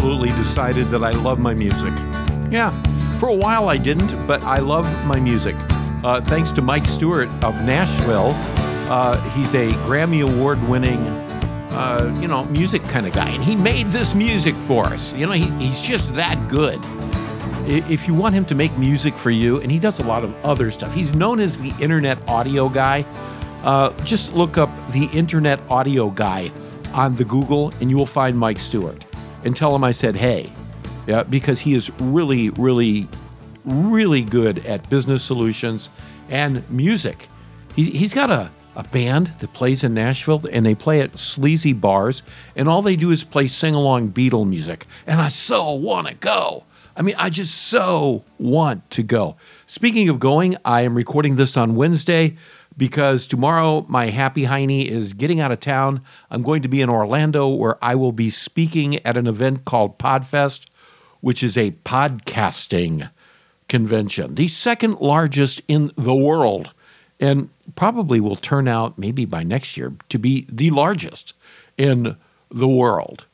absolutely decided that I love my music. Yeah, for a while I didn't, but I love my music. Uh, thanks to Mike Stewart of Nashville. Uh, he's a Grammy Award winning, uh, you know, music kind of guy. And he made this music for us. You know, he, he's just that good. If you want him to make music for you, and he does a lot of other stuff, he's known as the Internet Audio Guy. Uh, just look up the Internet Audio Guy on the Google, and you will find Mike Stewart. And tell him I said, hey. Yeah, because he is really, really, really good at business solutions and music. He, he's got a, a band that plays in Nashville, and they play at sleazy bars, and all they do is play sing along Beatle music. And I so want to go. I mean, I just so want to go. Speaking of going, I am recording this on Wednesday because tomorrow my happy hiney is getting out of town. I'm going to be in Orlando where I will be speaking at an event called Podfest, which is a podcasting convention, the second largest in the world, and probably will turn out maybe by next year to be the largest in the world.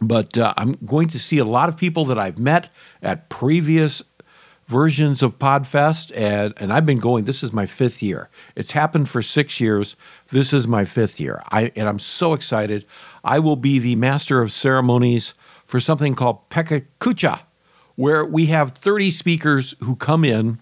But uh, I'm going to see a lot of people that I've met at previous versions of Podfest, and, and I've been going. This is my fifth year. It's happened for six years. This is my fifth year. I, and I'm so excited. I will be the master of ceremonies for something called PechaKucha, where we have 30 speakers who come in,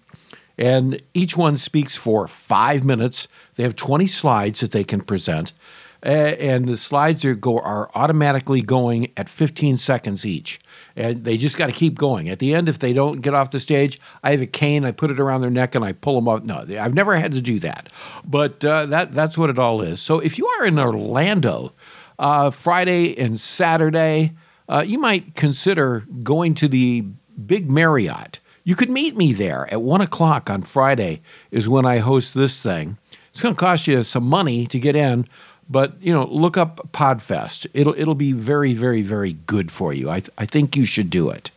and each one speaks for five minutes. They have 20 slides that they can present. And the slides are go are automatically going at 15 seconds each, and they just got to keep going. At the end, if they don't get off the stage, I have a cane. I put it around their neck and I pull them up. No, I've never had to do that, but uh, that that's what it all is. So if you are in Orlando, uh, Friday and Saturday, uh, you might consider going to the Big Marriott. You could meet me there at one o'clock on Friday. Is when I host this thing. It's going to cost you some money to get in. But you know, look up Podfest. It'll it'll be very very very good for you. I I think you should do it.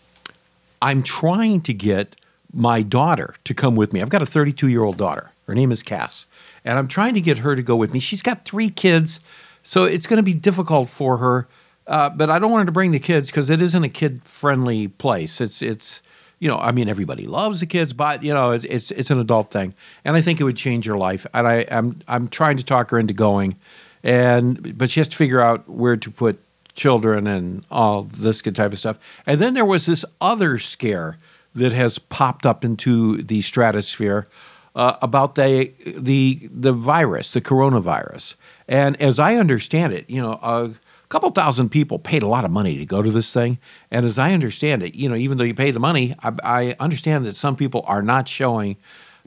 I'm trying to get my daughter to come with me. I've got a 32 year old daughter. Her name is Cass, and I'm trying to get her to go with me. She's got three kids, so it's going to be difficult for her. Uh, but I don't want her to bring the kids because it isn't a kid friendly place. It's it's you know, I mean, everybody loves the kids, but you know, it's, it's it's an adult thing, and I think it would change your life. And I I'm I'm trying to talk her into going and but she has to figure out where to put children and all this good type of stuff. And then there was this other scare that has popped up into the stratosphere uh, about the the the virus, the coronavirus. And as I understand it, you know, a couple thousand people paid a lot of money to go to this thing. And as I understand it, you know, even though you pay the money, I, I understand that some people are not showing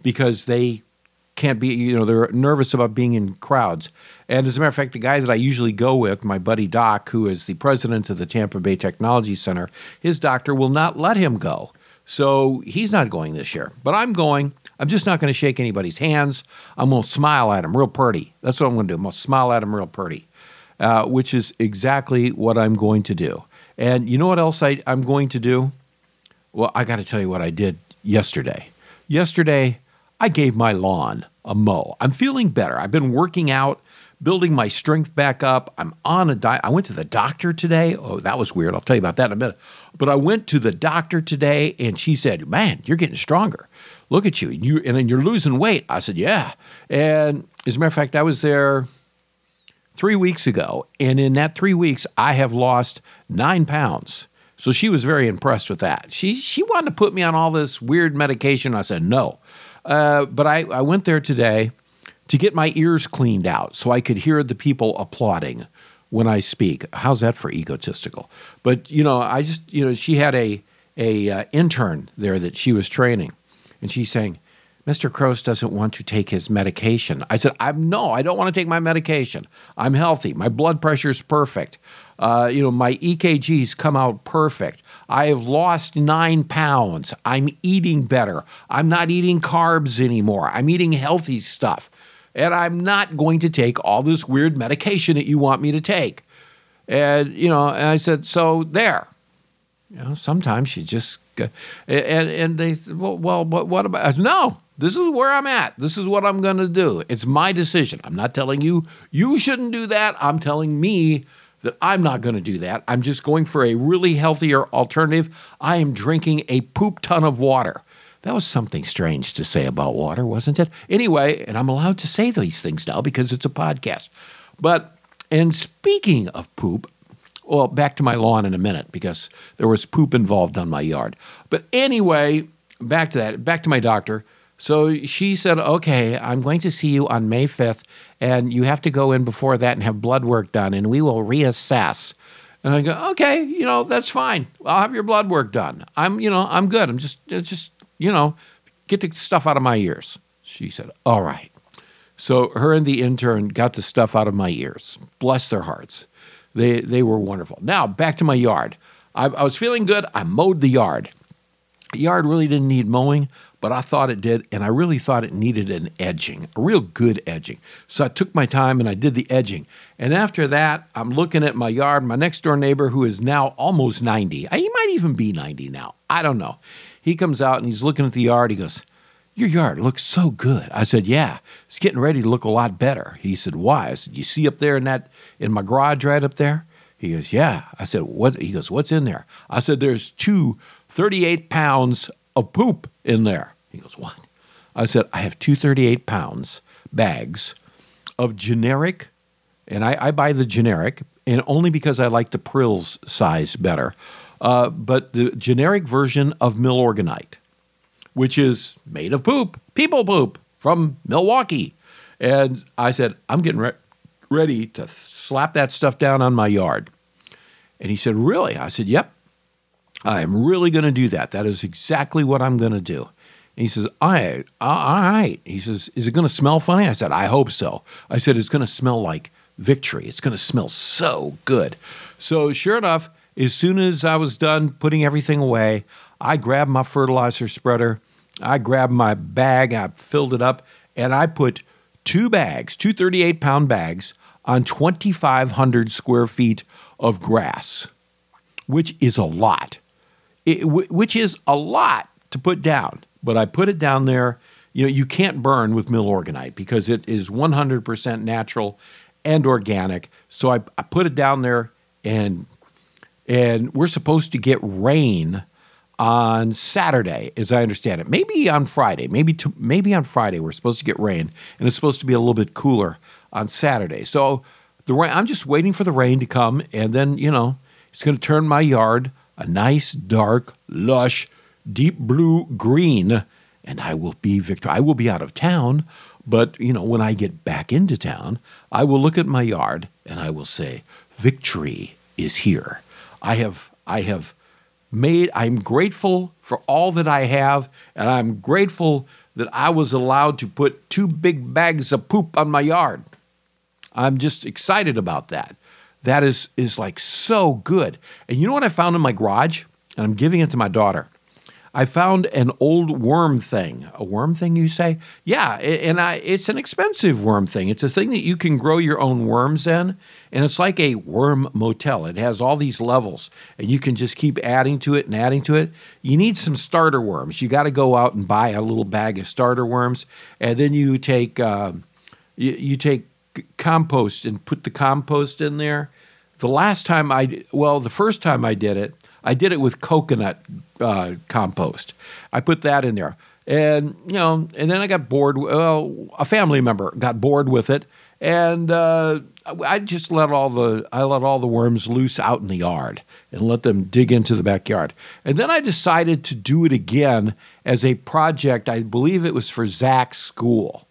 because they can't be, you know, they're nervous about being in crowds. And as a matter of fact, the guy that I usually go with, my buddy Doc, who is the president of the Tampa Bay Technology Center, his doctor will not let him go. So he's not going this year. But I'm going. I'm just not going to shake anybody's hands. I'm going to smile at him real pretty. That's what I'm going to do. I'm going to smile at him real pretty, uh, which is exactly what I'm going to do. And you know what else I, I'm going to do? Well, I got to tell you what I did yesterday. Yesterday, I gave my lawn a mow. I'm feeling better. I've been working out, building my strength back up. I'm on a diet. I went to the doctor today. Oh, that was weird. I'll tell you about that in a minute. But I went to the doctor today, and she said, "Man, you're getting stronger. Look at you. You and you're losing weight." I said, "Yeah." And as a matter of fact, I was there three weeks ago, and in that three weeks, I have lost nine pounds. So she was very impressed with that. She she wanted to put me on all this weird medication. I said no. Uh, but I, I went there today to get my ears cleaned out so I could hear the people applauding when I speak. How's that for egotistical? But you know, I just you know, she had a a uh, intern there that she was training, and she's saying, "Mr. Cross doesn't want to take his medication." I said, "I'm no, I don't want to take my medication. I'm healthy. My blood pressure is perfect. Uh, you know, my EKGs come out perfect. I have lost nine pounds. I'm eating better. I'm not eating carbs anymore. I'm eating healthy stuff. And I'm not going to take all this weird medication that you want me to take. And, you know, and I said, so there. You know, sometimes you just, and, and they said, well, well what, what about, said, no, this is where I'm at. This is what I'm going to do. It's my decision. I'm not telling you, you shouldn't do that. I'm telling me that I'm not going to do that. I'm just going for a really healthier alternative. I am drinking a poop ton of water. That was something strange to say about water, wasn't it? Anyway, and I'm allowed to say these things now because it's a podcast. But, and speaking of poop, well, back to my lawn in a minute because there was poop involved on my yard. But anyway, back to that, back to my doctor. So she said, okay, I'm going to see you on May 5th, and you have to go in before that and have blood work done, and we will reassess. And I go, okay, you know, that's fine. I'll have your blood work done. I'm, you know, I'm good. I'm just, just, you know, get the stuff out of my ears. She said, all right. So her and the intern got the stuff out of my ears. Bless their hearts. They, they were wonderful. Now, back to my yard. I, I was feeling good. I mowed the yard. The yard really didn't need mowing but I thought it did, and I really thought it needed an edging, a real good edging. So I took my time and I did the edging. And after that, I'm looking at my yard. My next door neighbor, who is now almost 90, uh, he might even be 90 now. I don't know. He comes out and he's looking at the yard. He goes, Your yard looks so good. I said, Yeah, it's getting ready to look a lot better. He said, Why? I said, You see up there in that, in my garage right up there? He goes, Yeah. I said, What? He goes, What's in there? I said, There's two 38 pounds of poop in there. He goes, What? I said, I have two 38 pounds bags of generic, and I, I buy the generic, and only because I like the Prills size better, uh, but the generic version of Milorganite, which is made of poop, people poop from Milwaukee. And I said, I'm getting re- ready to slap that stuff down on my yard. And he said, Really? I said, Yep. I am really going to do that. That is exactly what I'm going to do. And he says, all right, all right. He says, is it going to smell funny? I said, I hope so. I said, it's going to smell like victory. It's going to smell so good. So, sure enough, as soon as I was done putting everything away, I grabbed my fertilizer spreader, I grabbed my bag, I filled it up, and I put two bags, two 38 pound bags, on 2,500 square feet of grass, which is a lot. It, which is a lot to put down but I put it down there. You know, you can't burn with Milorganite because it is 100% natural and organic. So I, I put it down there, and and we're supposed to get rain on Saturday, as I understand it. Maybe on Friday. Maybe to, maybe on Friday we're supposed to get rain, and it's supposed to be a little bit cooler on Saturday. So the rain. I'm just waiting for the rain to come, and then you know it's going to turn my yard a nice, dark, lush deep blue green, and I will be Victor. I will be out of town, but you know, when I get back into town, I will look at my yard and I will say, "Victory is here." I have I have made I'm grateful for all that I have, and I'm grateful that I was allowed to put two big bags of poop on my yard. I'm just excited about that. That is is like so good. And you know what I found in my garage? And I'm giving it to my daughter. I found an old worm thing. A worm thing, you say? Yeah, and I, it's an expensive worm thing. It's a thing that you can grow your own worms in, and it's like a worm motel. It has all these levels, and you can just keep adding to it and adding to it. You need some starter worms. You got to go out and buy a little bag of starter worms, and then you take uh, you, you take compost and put the compost in there. The last time I, well, the first time I did it, I did it with coconut uh, compost. I put that in there. And, you know, and then I got bored. Well, a family member got bored with it. And uh, I just let all the I let all the worms loose out in the yard and let them dig into the backyard. And then I decided to do it again as a project. I believe it was for Zach's school.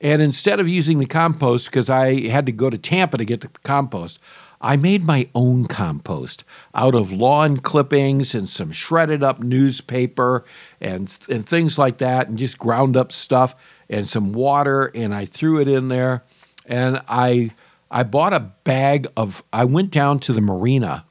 And instead of using the compost, because I had to go to Tampa to get the compost, I made my own compost out of lawn clippings and some shredded up newspaper and, and things like that, and just ground up stuff and some water, and I threw it in there. And I, I bought a bag of, I went down to the marina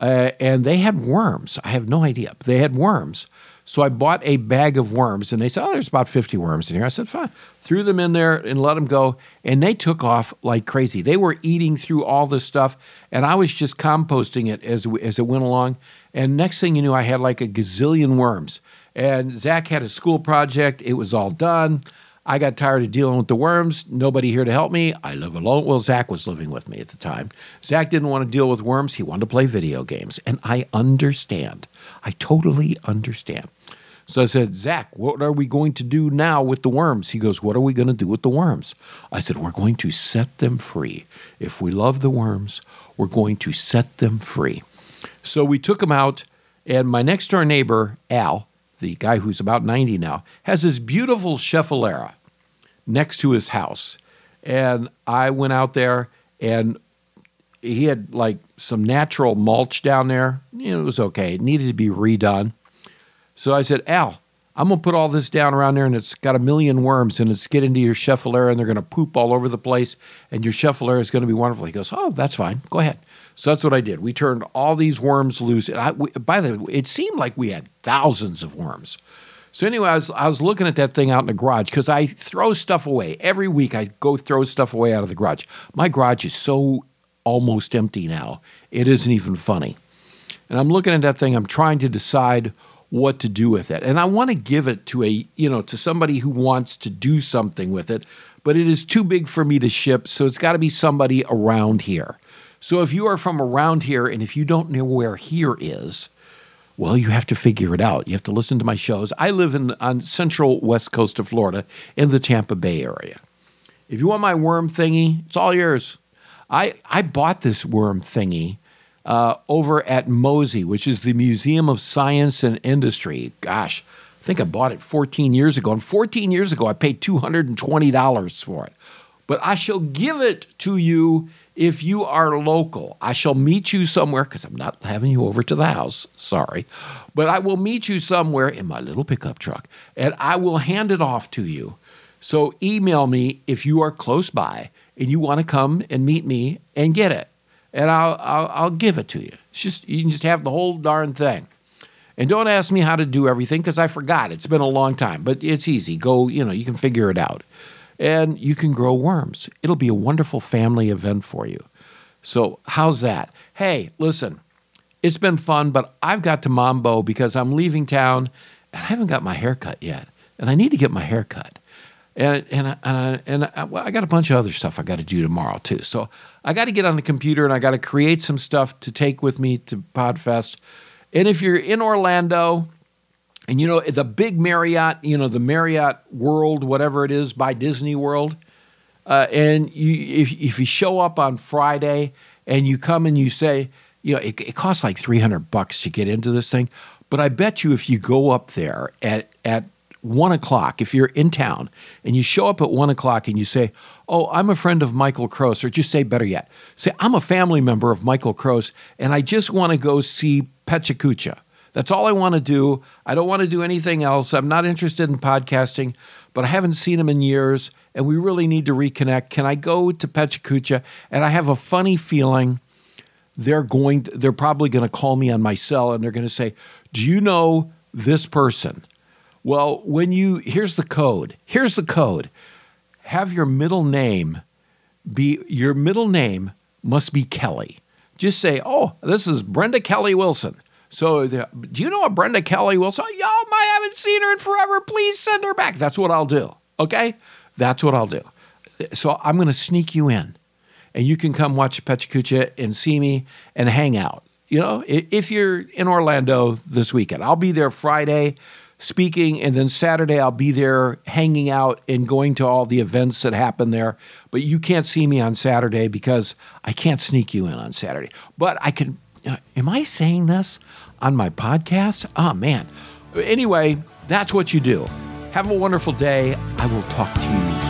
uh, and they had worms. I have no idea. They had worms. So I bought a bag of worms, and they said, "Oh, there's about 50 worms in here." I said, "Fine." Threw them in there and let them go, and they took off like crazy. They were eating through all this stuff, and I was just composting it as as it went along. And next thing you knew, I had like a gazillion worms. And Zach had a school project; it was all done. I got tired of dealing with the worms. Nobody here to help me. I live alone. Well, Zach was living with me at the time. Zach didn't want to deal with worms. He wanted to play video games. And I understand. I totally understand. So I said, Zach, what are we going to do now with the worms? He goes, What are we going to do with the worms? I said, We're going to set them free. If we love the worms, we're going to set them free. So we took them out, and my next door neighbor, Al, the guy who's about 90 now, has this beautiful Schefflera next to his house. And I went out there and he had like some natural mulch down there. You know, it was okay. It needed to be redone. So I said, Al, I'm going to put all this down around there and it's got a million worms and it's get into your Schefflera and they're going to poop all over the place and your Schefflera is going to be wonderful. He goes, Oh, that's fine. Go ahead. So that's what I did. We turned all these worms loose. And I, we, by the way, it seemed like we had thousands of worms. So anyway, I was, I was looking at that thing out in the garage because I throw stuff away. Every week I go throw stuff away out of the garage. My garage is so almost empty now. It isn't even funny. And I'm looking at that thing, I'm trying to decide – what to do with it. And I want to give it to a, you know, to somebody who wants to do something with it, but it is too big for me to ship, so it's got to be somebody around here. So if you are from around here and if you don't know where here is, well, you have to figure it out. You have to listen to my shows. I live in on central west coast of Florida in the Tampa Bay area. If you want my worm thingy, it's all yours. I I bought this worm thingy uh, over at MOSI, which is the Museum of Science and Industry. Gosh, I think I bought it 14 years ago. And 14 years ago, I paid $220 for it. But I shall give it to you if you are local. I shall meet you somewhere because I'm not having you over to the house. Sorry. But I will meet you somewhere in my little pickup truck and I will hand it off to you. So email me if you are close by and you want to come and meet me and get it and I'll, I'll, I'll give it to you. It's just you can just have the whole darn thing. And don't ask me how to do everything because I forgot. It's been a long time, but it's easy. Go, you know, you can figure it out. And you can grow worms. It'll be a wonderful family event for you. So, how's that? Hey, listen, it's been fun, but I've got to Mambo because I'm leaving town and I haven't got my hair cut yet. And I need to get my hair cut. And, and, uh, and, I, and I, well, I got a bunch of other stuff I got to do tomorrow, too. So, I got to get on the computer and I got to create some stuff to take with me to Podfest. And if you're in Orlando, and you know the big Marriott, you know the Marriott World, whatever it is by Disney World, uh, and you if if you show up on Friday and you come and you say, you know, it, it costs like three hundred bucks to get into this thing, but I bet you if you go up there at at one o'clock, if you're in town and you show up at one o'clock and you say, Oh, I'm a friend of Michael Kroos, or just say better yet, say, I'm a family member of Michael Kroos and I just want to go see PechaKucha. That's all I want to do. I don't want to do anything else. I'm not interested in podcasting, but I haven't seen him in years and we really need to reconnect. Can I go to PechaKucha? And I have a funny feeling they're going to, they're probably going to call me on my cell and they're going to say, "Do you know this person?" Well, when you, here's the code. Here's the code. Have your middle name be, your middle name must be Kelly. Just say, oh, this is Brenda Kelly Wilson. So, the, do you know a Brenda Kelly Wilson? Y'all, I haven't seen her in forever. Please send her back. That's what I'll do. Okay? That's what I'll do. So, I'm going to sneak you in, and you can come watch PechaKucha and see me and hang out. You know, if you're in Orlando this weekend, I'll be there Friday speaking, and then Saturday I'll be there hanging out and going to all the events that happen there. But you can't see me on Saturday because I can't sneak you in on Saturday. But I can. Uh, am I saying this on my podcast? Oh man. Anyway, that's what you do. Have a wonderful day. I will talk to you